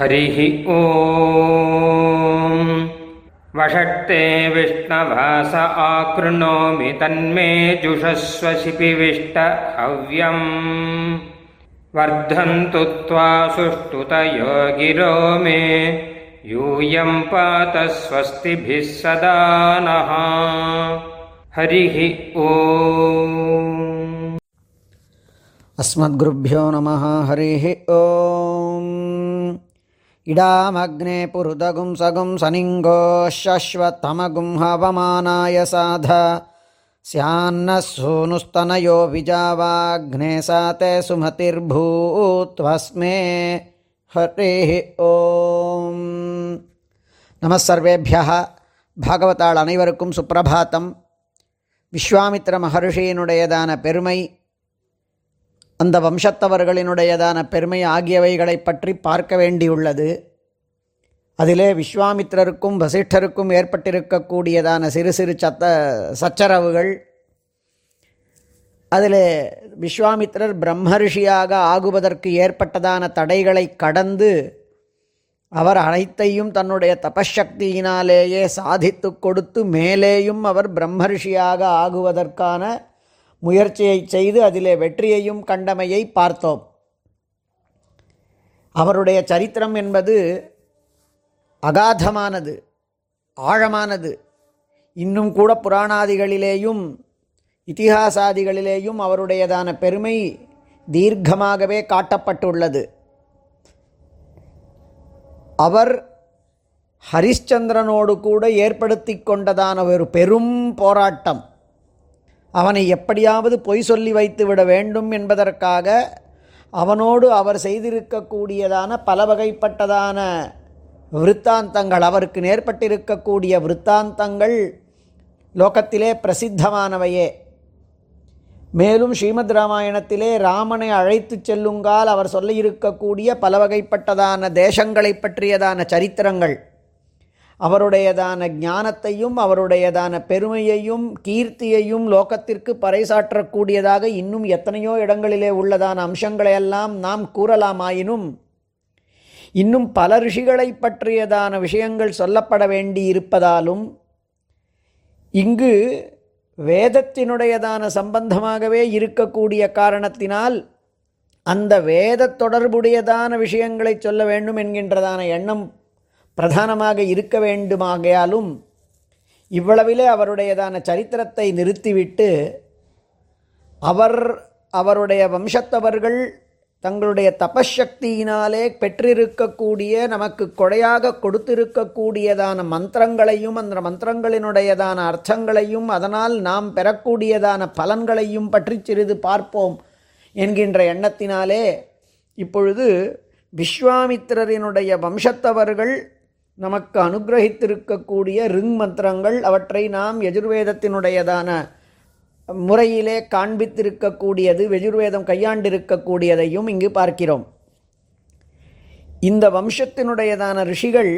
हरिः ॐ। वषट्ते विष्णवास आकृणोमि तन्मे जुषस्व शिपिविष्ट हव्यम्। वर्धन्तु त्वा सुष्ठुतयो गिरो मे। यूयं पात स्वस्तिभिः सदा नः। हरिः ॐ। अस्मद्गुरुभ्यो नमः। हरिः ॐ इडामग्ने पुरुदगुं सगुं सनिङ्गो शश्वतमगुं हवमानाय साध स्यान्नः सूनुस्तनयो विजावाग्ने साते सुमतिर्भूत्वस्मे हरिः ॐ நம சர்வேபியா பாகவதாள் அனைவருக்கும் சுப்பிரபாத்தம் விஸ்வாமித்திர மகர்ஷியினுடையதான பெருமை அந்த வம்சத்தவர்களினுடையதான பெருமை ஆகியவைகளை பற்றி பார்க்க வேண்டியுள்ளது. அதிலே விஸ்வாமித்திரருக்கும் வசிஷ்டருக்கும் ஏற்பட்டிருக்கக்கூடியதான சிறு சிறு சத்த சச்சரவுகள். அதில் விஸ்வாமித்திரர் பிரம்மரிஷியாக ஆகுவதற்கு ஏற்பட்டதான தடைகளை கடந்து அவர் அனைத்தையும் தன்னுடைய தபசக்தியினாலேயே சாதித்து கொடுத்து மேலேயும் அவர் பிரம்மரிஷியாக ஆகுவதற்கான முயற்சியை செய்து அதிலே வெற்றியையும் கண்டமையை பார்த்தோம். அவருடைய சரித்திரம் என்பது அகாதமானது ஆழமானது. இன்னும் கூட புராணாதிகளிலேயும் இத்திஹாசாதிகளிலேயும் அவருடையதான பெருமை தீர்க்கமாகவே காட்டப்பட்டுள்ளது. அவர் ஹரிஷ்சந்திரனோடு கூட ஏற்படுத்தி கொண்டதான ஒரு பெரும் போராட்டம். அவனை எப்படியாவது பொய் சொல்லி வைத்து விட வேண்டும் என்பதற்காக அவனோடு அவர் செய்திருக்கக்கூடியதான பல வகைப்பட்டதான விருத்தாந்தங்கள் அவருக்கு நேர்பட்டிருக்கக்கூடிய விருத்தாந்தங்கள் லோகத்திலே பிரசித்தமானவையே. மேலும் ஸ்ரீமத் ராமாயணத்திலே ராமனை அழைத்து செல்லுங்கால் அவர் சொல்லியிருக்கக்கூடிய பல வகைப்பட்டதான தேசங்களை பற்றியதான சரித்திரங்கள். அவருடையதான ஞானத்தையும் அவருடையதான பெருமையையும் கீர்த்தியையும் லோகத்திற்கு பறைசாற்றக்கூடியதாக இன்னும் எத்தனையோ இடங்களிலே உள்ளதான அம்சங்களையெல்லாம் நாம் கூறலாமாயினும் இன்னும் பல ரிஷிகளை பற்றியதான விஷயங்கள் சொல்லப்பட வேண்டி இருப்பதாலும் இங்கு வேதத்தினுடையதான சம்பந்தமாகவே இருக்கக்கூடிய காரணத்தினால் அந்த வேத தொடர்புடையதான விஷயங்களை சொல்ல வேண்டும் என்கின்றதான எண்ணம் பிரதானமாக இருக்க வேண்டுமாகையாலும் இவ்வளவிலே அவருடையதான சரித்திரத்தை நிறுத்திவிட்டு அவர் அவருடைய வம்சத்தவர்கள் தங்களுடைய தபசக்தியினாலே பெற்றிருக்கக்கூடிய நமக்கு கொடையாக கொடுத்திருக்கக்கூடியதான மந்திரங்களையும் அந்த மந்திரங்களினுடையதான அர்த்தங்களையும் அதனால் நாம் பெறக்கூடியதான பலன்களையும் பற்றி சிறிது பார்ப்போம் என்கின்ற எண்ணத்தினாலே இப்பொழுது விஸ்வாமித்திரரினுடைய வம்சத்தவர்கள் நமக்கு அனுகிரகித்திருக்கக்கூடிய ரிங் மந்திரங்கள் அவற்றை நாம் எஜுர்வேதத்தினுடையதான முறையிலே காண்பித்திருக்கக்கூடியது எஜுர்வேதம் கையாண்டிருக்கக்கூடியதையும் இங்கு பார்க்கிறோம். இந்த வம்சத்தினுடையதான ரிஷிகள்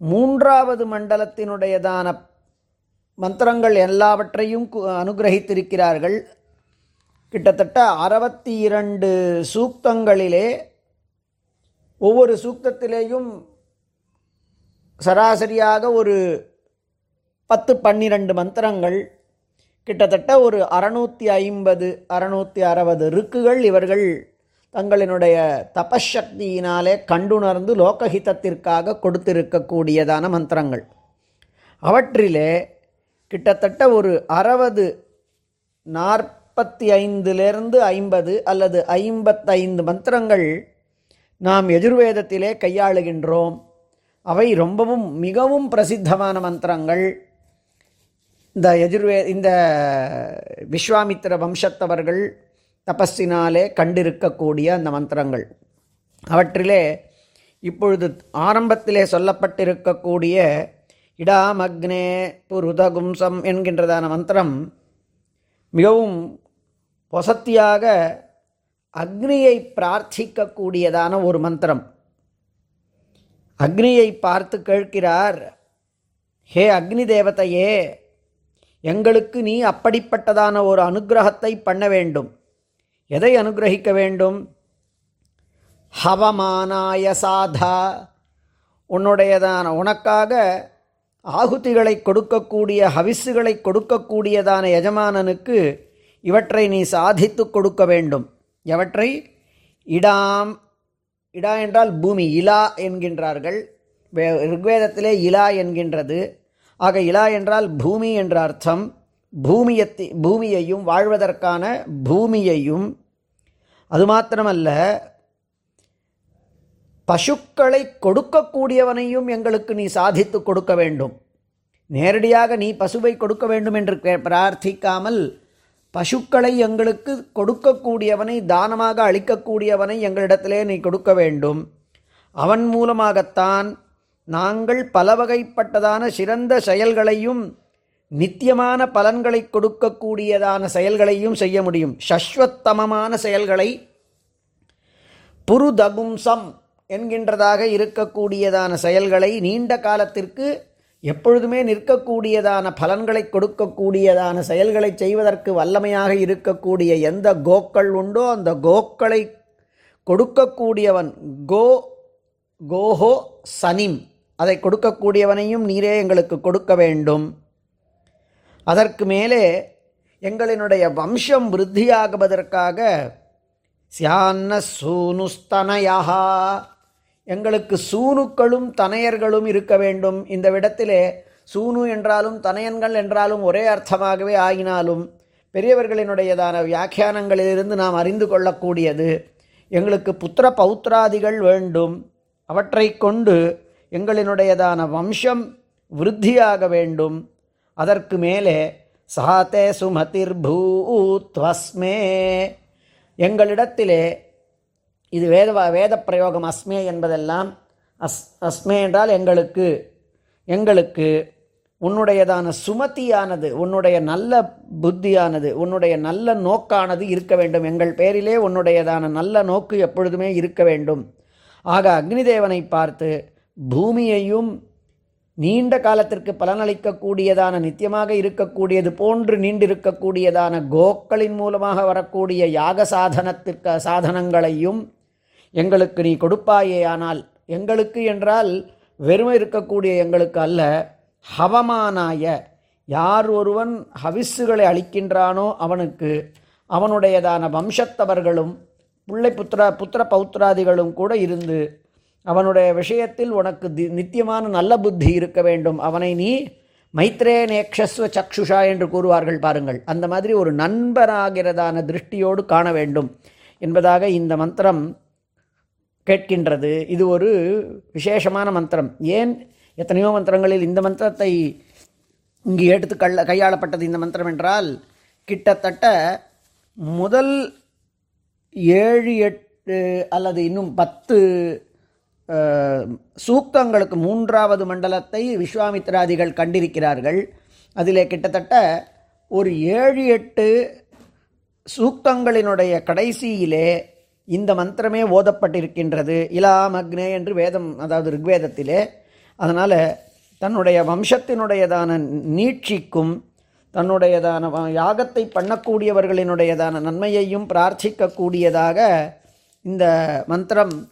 மூன்றாவது மண்டலத்தினுடையதான மந்திரங்கள் எல்லாவற்றையும் அனுகிரகித்திருக்கிறார்கள். கிட்டத்தட்ட அறுபத்தி இரண்டு சூக்தங்களிலே ஒவ்வொரு சூக்தத்திலேயும் சராசரியாக ஒரு பத்து பன்னிரண்டு மந்திரங்கள் கிட்டத்தட்ட ஒரு அறநூற்றி ஐம்பது அறநூற்றி அறுபது ருக்குகள் இவர்கள் தங்களினுடைய தபசக்தியினாலே கண்டுணர்ந்து லோகஹிதத்திற்காக கொடுத்திருக்கக்கூடியதான மந்திரங்கள். அவற்றிலே கிட்டத்தட்ட ஒரு அறுபது நாற்பத்தி ஐந்திலிருந்து ஐம்பது அல்லது ஐம்பத்தைந்து மந்திரங்கள் நாம் எஜுர்வேதத்திலே கையாளுகின்றோம். அவை ரொம்பவும் மிகவும் பிரசித்தமான மந்திரங்கள். இந்த எதிர்வே இந்த விஸ்வாமித்திர வம்சத்தவர்கள் தபஸினாலே கண்டிருக்கக்கூடிய அந்த மந்திரங்கள். அவற்றிலே இப்பொழுது ஆரம்பத்திலே சொல்லப்பட்டிருக்கக்கூடிய இடாமக்னே புருதகும்சம் என்கின்றதான மந்திரம் மிகவும் வசத்தியாக அக்னியை பிரார்த்திக்கக்கூடியதான ஒரு மந்திரம். அக்னியை பார்த்து கேட்கிறார் ஹே அக்னி தேவதையே எங்களுக்கு நீ அப்படிப்பட்டதான ஒரு அனுகிரகத்தை பண்ண வேண்டும். எதை அனுகிரகிக்க வேண்டும்? ஹவமானாய சாதா உன்னுடையதான உனக்காக ஆகுதிகளை கொடுக்கக்கூடிய ஹவிஸுகளை கொடுக்கக்கூடியதான எஜமானனுக்கு இவற்றை நீ சாதித்து கொடுக்க வேண்டும். எவற்றை? இடாம் இடா என்றால் பூமி இலா என்கின்றார்கள். வே- ரிக்வேதத்திலே இலா என்கின்றது. ஆக இலா என்றால் பூமி என்ற அர்த்தம். பூமியத்தி பூமியையும் வாழ்வதற்கான பூமியையும். அது மாத்திரமல்ல பசுக்களை கொடுக்கக்கூடியவனையும் எங்களுக்கு நீ சாதித்து கொடுக்க வேண்டும். நேரடியாக நீ பசுவை கொடுக்க வேண்டும் என்று கே- பிரார்த்திக்காமல் பசுக்களை எங்களுக்கு கொடுக்கக்கூடியவனை தானமாக அளிக்கக்கூடியவனை எங்களிடத்திலே நீ கொடுக்க வேண்டும். அவன் மூலமாகத்தான் நாங்கள் பல வகைப்பட்டதான சிறந்த செயல்களையும் நித்தியமான பலன்களை கொடுக்கக்கூடியதான செயல்களையும் செய்ய முடியும். சஸ்வத்தமமான செயல்களை புருதகும்சம் என்கின்றதாக இருக்கக்கூடியதான செயல்களை நீண்ட காலத்திற்கு எப்பொழுதுமே நிற்கக்கூடியதான பலன்களை கொடுக்கக்கூடியதான செயல்களை செய்வதற்கு வல்லமையாக இருக்கக்கூடிய எந்த கோக்கள் உண்டோ அந்த கோக்களை கொடுக்கக்கூடியவன் கோ கோஹோ சனிம். அதை கொடுக்கக்கூடியவனையும் நீரே எங்களுக்கு கொடுக்க வேண்டும். அதற்கு மேலே எங்களினுடைய வம்சம் விருத்தியாகுவதற்காக சியான்ன சூனுஸ்தனயா எங்களுக்கு சூனுக்களும் தனையர்களும் இருக்க வேண்டும். இந்த விடத்திலே சூனு என்றாலும் தனையன்கள் என்றாலும் ஒரே அர்த்தமாகவே ஆகினாலும் பெரியவர்களினுடையதான வியாக்கியானங்களிலிருந்து நாம் அறிந்து கொள்ளக்கூடியது எங்களுக்கு புத்திர பௌத்திராதிகள் வேண்டும். அவற்றை கொண்டு எங்களினுடையதான வம்சம் விருத்தியாக வேண்டும். அதற்கு மேலே சாத்தே சுமதிர் பூத்வஸ்மே எங்களிடத்திலே இது வேத வேத பிரயோகம் அஸ்மே என்பதெல்லாம் அஸ் அஸ்மே என்றால் எங்களுக்கு எங்களுக்கு உன்னுடையதான சுமதியானது உன்னுடைய நல்ல புத்தியானது உன்னுடைய நல்ல நோக்கானது இருக்க வேண்டும். எங்கள் பேரிலே உன்னுடையதான நல்ல நோக்கு எப்பொழுதுமே இருக்க வேண்டும். ஆக அக்னிதேவனை பார்த்து பூமியையும் நீண்ட காலத்திற்கு பலனளிக்கக்கூடியதான நித்தியமாக இருக்கக்கூடியது போன்று நீண்டிருக்கக்கூடியதான கோக்களின் மூலமாக வரக்கூடிய யாக சாதனத்திற்கு சாதனங்களையும் எங்களுக்கு நீ கொடுப்பாயே ஆனால் எங்களுக்கு என்றால் வெறுமை இருக்கக்கூடிய எங்களுக்கு அல்ல ஹவமானாய. யார் ஒருவன் ஹவிஸுகளை அளிக்கின்றானோ அவனுக்கு அவனுடையதான வம்சத்தவர்களும் பிள்ளை புத்திர புத்திர பௌத்திராதிகளும் கூட இருந்து அவனுடைய விஷயத்தில் உனக்கு தி நித்தியமான நல்ல புத்தி இருக்க வேண்டும். அவனை நீ மைத்ரே நேக்ஷஸ்வ சக்ஷுஷா என்று கூறுவார்கள் பாருங்கள். அந்த மாதிரி ஒரு நண்பராகிறதான திருஷ்டியோடு காண வேண்டும். என்பதாக இந்த மந்திரம் கேட்கின்றது. இது ஒரு விசேஷமான மந்திரம். ஏன் எத்தனையோ மந்திரங்களில் இந்த மந்திரத்தை இங்கு எடுத்து கள்ள கையாளப்பட்டது இந்த மந்திரம் என்றால் கிட்டத்தட்ட முதல் ஏழு எட்டு அல்லது இன்னும் பத்து சூக்தங்களுக்கு மூன்றாவது மண்டலத்தை விஸ்வாமித்ராதிகள் கண்டிருக்கிறார்கள். அதிலே கிட்டத்தட்ட ஒரு ஏழு எட்டு சூக்தங்களினுடைய கடைசியிலே இந்த மந்திரமே ஓதப்பட்டிருக்கின்றது. இலாம் அக்னே என்று வேதம் அதாவது ரிக்வேதத்திலே. அதனால் தன்னுடைய வம்சத்தினுடையதான நீட்சிக்கும் தன்னுடையதான யாகத்தை பண்ணக்கூடியவர்களினுடையதான நன்மையையும் பிரார்த்திக்கக்கூடியதாக இந்த மந்திரம்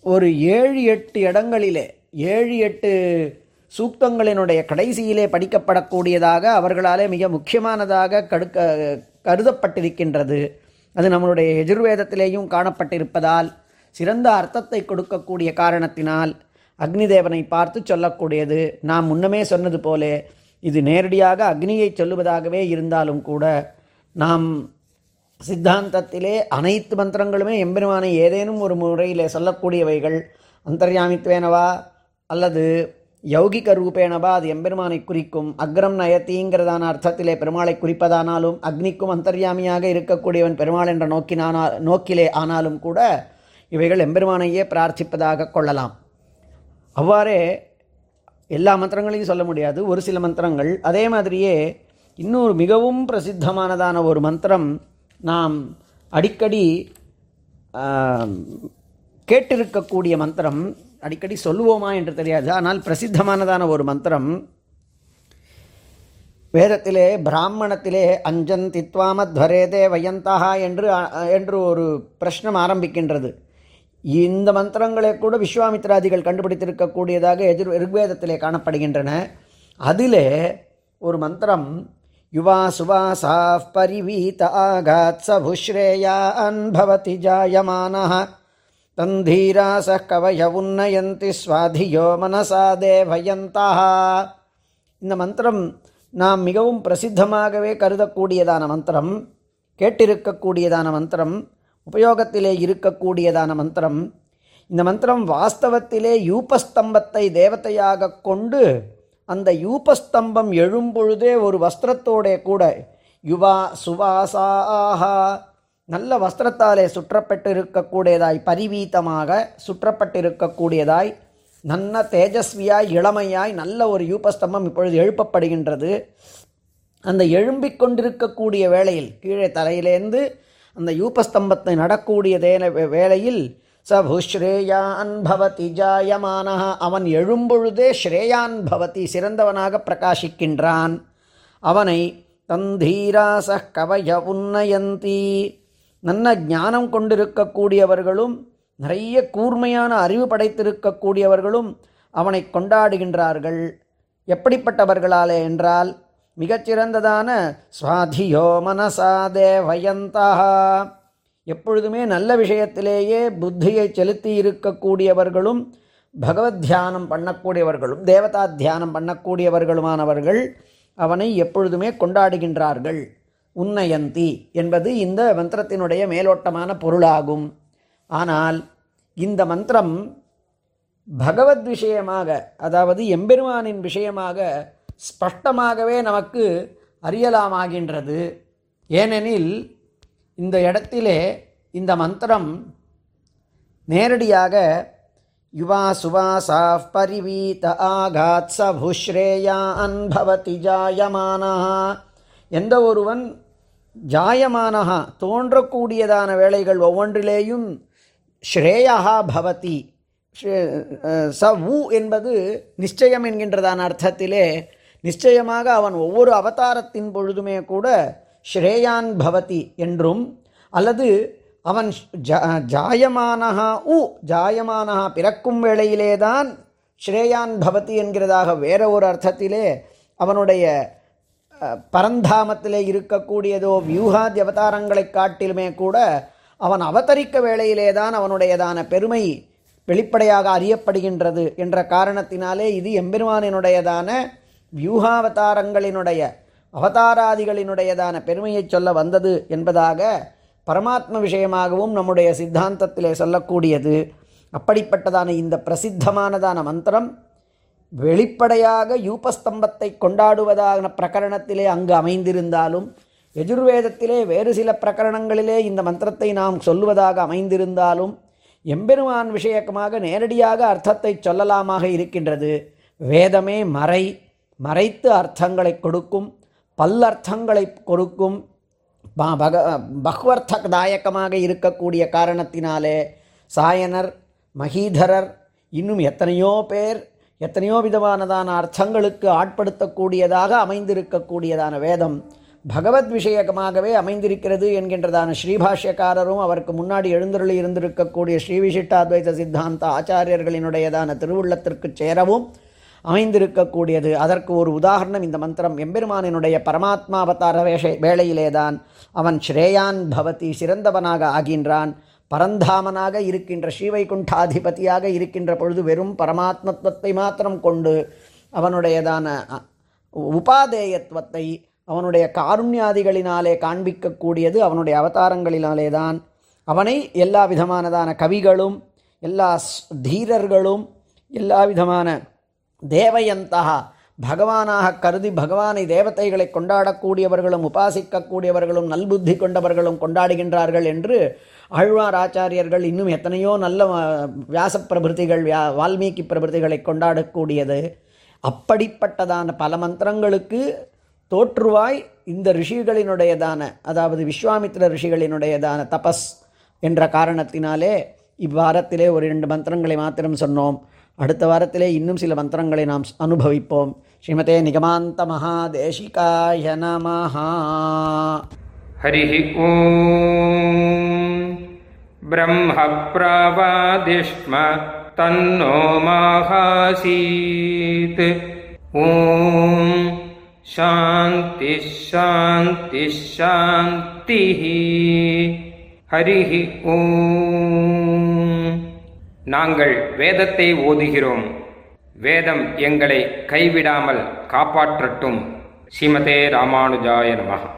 ஒரு ஏழு எட்டு இடங்களிலே ஏழு எட்டு சூக்தங்களினுடைய கடைசியிலே படிக்கப்படக்கூடியதாக அவர்களாலே மிக முக்கியமானதாக கடுக்க கருதப்பட்டிருக்கின்றது. அது நம்மளுடைய எஜுர்வேதத்திலேயும் காணப்பட்டிருப்பதால் சிறந்த அர்த்தத்தை கொடுக்கக்கூடிய காரணத்தினால் அக்னிதேவனை பார்த்து சொல்லக்கூடியது. நாம் முன்னமே சொன்னது போலே இது நேரடியாக அக்னியை சொல்லுவதாகவே இருந்தாலும் கூட நாம் சித்தாந்தத்திலே அனைத்து மந்திரங்களுமே எம்பெருமானை ஏதேனும் ஒரு முறையில் சொல்லக்கூடியவைகள் அந்தர்யாமித்வேனவா அல்லது யௌகிக ரூபேணவா அது எம்பெருமானை குறிக்கும் அக்ரம் நயத்திங்கிறதான அர்த்தத்திலே பெருமாளை குறிப்பதானாலும் அக்னிக்கும் அந்தர்யாமியாக இருக்கக்கூடியவன் பெருமாள் என்ற நோக்கினானா நோக்கிலே ஆனாலும் கூட இவைகள் எம்பெருமானையே பிரார்த்திப்பதாக கொள்ளலாம். அவ்வாறே எல்லா மந்திரங்களையும் சொல்ல முடியாது. ஒரு சில மந்திரங்கள். அதே மாதிரியே இன்னொரு மிகவும் பிரசித்தமானதான ஒரு மந்திரம் நாம் அடிக்கடி கேட்டிருக்கக்கூடிய மந்திரம் அடிக்கடி சொல்லுவோமா என்று தெரியாது. ஆனால் பிரசித்தமானதான ஒரு மந்திரம் வேதத்திலே பிராமணத்திலே அஞ்சன் தித்வாமத்வரேதே வயந்தா என்று என்று ஒரு பிரஷ்னம் ஆரம்பிக்கின்றது. இந்த மந்திரங்களை கூட விஸ்வாமித்ராதிகள் கண்டுபிடித்திருக்கக்கூடியதாக எதிர் ரிக்வேதத்திலே காணப்படுகின்றன. அதிலே ஒரு மந்திரம் யுவா சுவாசா பரிவீத ஆகாத் சபுஸ்ரேயா அன்பவதி ஜாயமானः தந்தீராச கவய உன்னயந்தி சுவாதியோ மனசா தேவயந்தா இந்த மந்திரம் நாம் மிகவும் பிரசித்தமாகவே கருதக்கூடியதான மந்திரம் கேட்டிருக்கக்கூடியதான மந்திரம் உபயோகத்திலே இருக்கக்கூடியதான மந்திரம். இந்த மந்திரம் வாஸ்தவத்திலே யூபஸ்தம்பத்தை தேவதையாக கொண்டு அந்த யூபஸ்தம்பம் எழும்பொழுதே ஒரு வஸ்திரத்தோடே கூட யுவா சுவாசாஹா நல்ல வஸ்திரத்தாலே சுற்றப்பட்டிருக்கக்கூடியதாய் பரிவீத்தமாக சுற்றப்பட்டிருக்கக்கூடியதாய் நல்ல தேஜஸ்வியாய் இளமையாய் நல்ல ஒரு யூபஸ்தம்பம் இப்பொழுது எழுப்பப்படுகின்றது. அந்த எழும்பிக் கொண்டிருக்கக்கூடிய வேளையில் கீழே தலையிலேந்து அந்த யூபஸ்தம்பத்தை நடக்கூடியதேன வேளையில் ச புஸ்ரேயான் பவதி ஜாயமான அவன் எழும்பொழுதே ஸ்ரேயான் பவதி சிறந்தவனாக பிரகாசிக்கின்றான். அவனை தந்தீராச கவய உன்னயந்தி. நல்ல ஞானம் கொண்டிருக்கக்கூடியவர்களும் நிறைய கூர்மையான அறிவு படைத்திருக்கக்கூடியவர்களும் அவனை கொண்டாடுகின்றார்கள். எப்படிப்பட்டவர்களாலே என்றால் மிகச்சிறந்ததான சுவாதியோ மனசா தேவயந்தா எப்பொழுதுமே நல்ல விஷயத்திலேயே புத்தியை செலுத்தி இருக்கக்கூடியவர்களும் பகவத் தியானம் பண்ணக்கூடியவர்களும் தேவதா தியானம் பண்ணக்கூடியவர்களுமானவர்கள் அவனை எப்பொழுதுமே கொண்டாடுகின்றார்கள். உன்னயந்தி என்பது இந்த மந்திரத்தினுடைய மேலோட்டமான பொருளாகும். ஆனால் இந்த மந்திரம் பகவத் விஷயமாக அதாவது எம்பெருமானின் விஷயமாக ஸ்பஷ்டமாகவே நமக்கு அறியலாமாகின்றது. ஏனெனில் இந்த இடத்திலே இந்த மந்திரம் நேரடியாக யுவா சுவாசா பரிவீத ஆகாத் சபுஸ்ரேயா அன்பவதி ஜாயமானா எந்த ஒருவன் ஜாயமானஹா தோன்றக்கூடியதான வேலைகள் ஒவ்வொன்றிலேயும் ஸ்ரேயா பவதி. ச உ என்பது நிச்சயம் என்கின்றதான அர்த்தத்திலே நிச்சயமாக அவன் ஒவ்வொரு அவதாரத்தின் பொழுதுமே கூட ஸ்ரேயான் பவதி என்றும் அல்லது அவன் ஜ- ஜாயமானஹா உ ஜாயமானஹா பிறக்கும் வேளையிலேதான் ஸ்ரேயான் பவதி என்கிறதாக வேற ஒரு அர்த்தத்திலே அவனுடைய பரந்தாமத்திலே இருக்கக்கூடியதோ வியூகாதி அவதாரங்களைக் காட்டிலுமே கூட அவன் அவதரிக்க வேளையிலேதான் அவனுடையதான பெருமை வெளிப்படையாக அறியப்படுகின்றது என்ற காரணத்தினாலே இது எம்பெருமானினுடையதான வியூகாவதாரங்களினுடைய அவதாராதிகளினுடையதான பெருமையை சொல்ல வந்தது என்பதாக பரமாத்ம விஷயமாகவும் நம்முடைய சித்தாந்தத்திலே சொல்லக்கூடியது. அப்படிப்பட்டதான இந்த பிரசித்தமானதான மந்திரம் வெளிப்படையாக யூபஸ்தம்பத்தை கொண்டாடுவதான பிரகரணத்திலே அங்கு அமைந்திருந்தாலும் எஜுர்வேதத்திலே வேறு சில பிரகரணங்களிலே இந்த மந்திரத்தை நாம் சொல்லுவதாக அமைந்திருந்தாலும் எம்பெருமான் விஷயக்கமாக நேரடியாக அர்த்தத்தை சொல்லலாமாக இருக்கின்றது. வேதமே மறை மறைத்து அர்த்தங்களை கொடுக்கும் பல்லர்த்தங்களை கொடுக்கும் ப- பக பக்வர்த்ததாயக்கமாக இருக்கக்கூடிய காரணத்தினாலே சாயனர் மகீதரர் இன்னும் எத்தனையோ பேர் எத்தனையோ விதமானதான அர்த்தங்களுக்கு ஆட்படுத்தக்கூடியதாக அமைந்திருக்கக்கூடியதான வேதம் பகவத் விஷயகமாகவே அமைந்திருக்கிறது என்கின்றதான ஸ்ரீபாஷ்யக்காரரும் அவருக்கு முன்னாடி எழுந்தருளி இருந்திருக்கக்கூடிய ஸ்ரீவிசிஷ்டாத்வைத சித்தாந்த ஆச்சாரியர்களினுடையதான திருவுள்ளத்திற்கு சேரவும் அமைந்திருக்கக்கூடியது. அதற்கு ஒரு உதாரணம் இந்த மந்திரம் எம்பெருமானினுடைய பரமாத்மா அவதார வேஷ வேளையிலேதான் அவன் ஸ்ரேயான் பவதி சிறந்தவனாக ஆகின்றான். பரந்தாமனாக இருக்கின்ற ஸ்ரீவைகுண்டாதிபதியாக இருக்கின்ற பொழுது வெறும் பரமாத்மத்துவத்தை மாத்திரம் கொண்டு அவனுடையதான உபாதேயத்துவத்தை அவனுடைய காருண்யாதிகளினாலே காண்பிக்கக்கூடியது அவனுடைய அவதாரங்களினாலே தான் அவனை எல்லா விதமானதான கவிகளும் எல்லா ஸ்- தீரர்களும் எல்லா விதமான தேவயந்தகா பகவானாக கருதி பகவானை தேவதைகளை கொண்டாடக்கூடியவர்களும் உபாசிக்கக்கூடியவர்களும் நல்புத்தி கொண்டவர்களும் கொண்டாடுகின்றார்கள் என்று ஆழ்வார் ஆச்சாரியர்கள் இன்னும் எத்தனையோ நல்ல வியாச பிரபிருத்திகள் வியா வால்மீகி பிரபிருத்திகளை கொண்டாடக்கூடியது. அப்படிப்பட்டதான பல மந்திரங்களுக்கு தோற்றுவாய் இந்த ரிஷிகளினுடையதான அதாவது விஸ்வாமித்திர ரிஷிகளினுடையதான தபஸ் என்ற காரணத்தினாலே இவ்வாரத்திலே ஒரு இரண்டு மந்திரங்களை மாத்திரம் சொன்னோம். அடுத்த வாரத்திலே இன்னும் சில மந்திரங்களை நாம் அனுபவிப்போம் ஸ்ரீமதே நிகமாந்த மகாதேசிகாய நமஹா ஹரி ஓம் பிரம்ம பிரவாதிஷ்ம தன்னோ மகாசீத் ஓம் சாந்தி ஷாந்தி ஷாந்தி ஹரி ஓம் நாங்கள் வேதத்தை ஓதுகிறோம். வேதம் எங்களை கைவிடாமல் காப்பாற்றட்டும். ஸ்ரீமதே ராமானுஜாய நமகா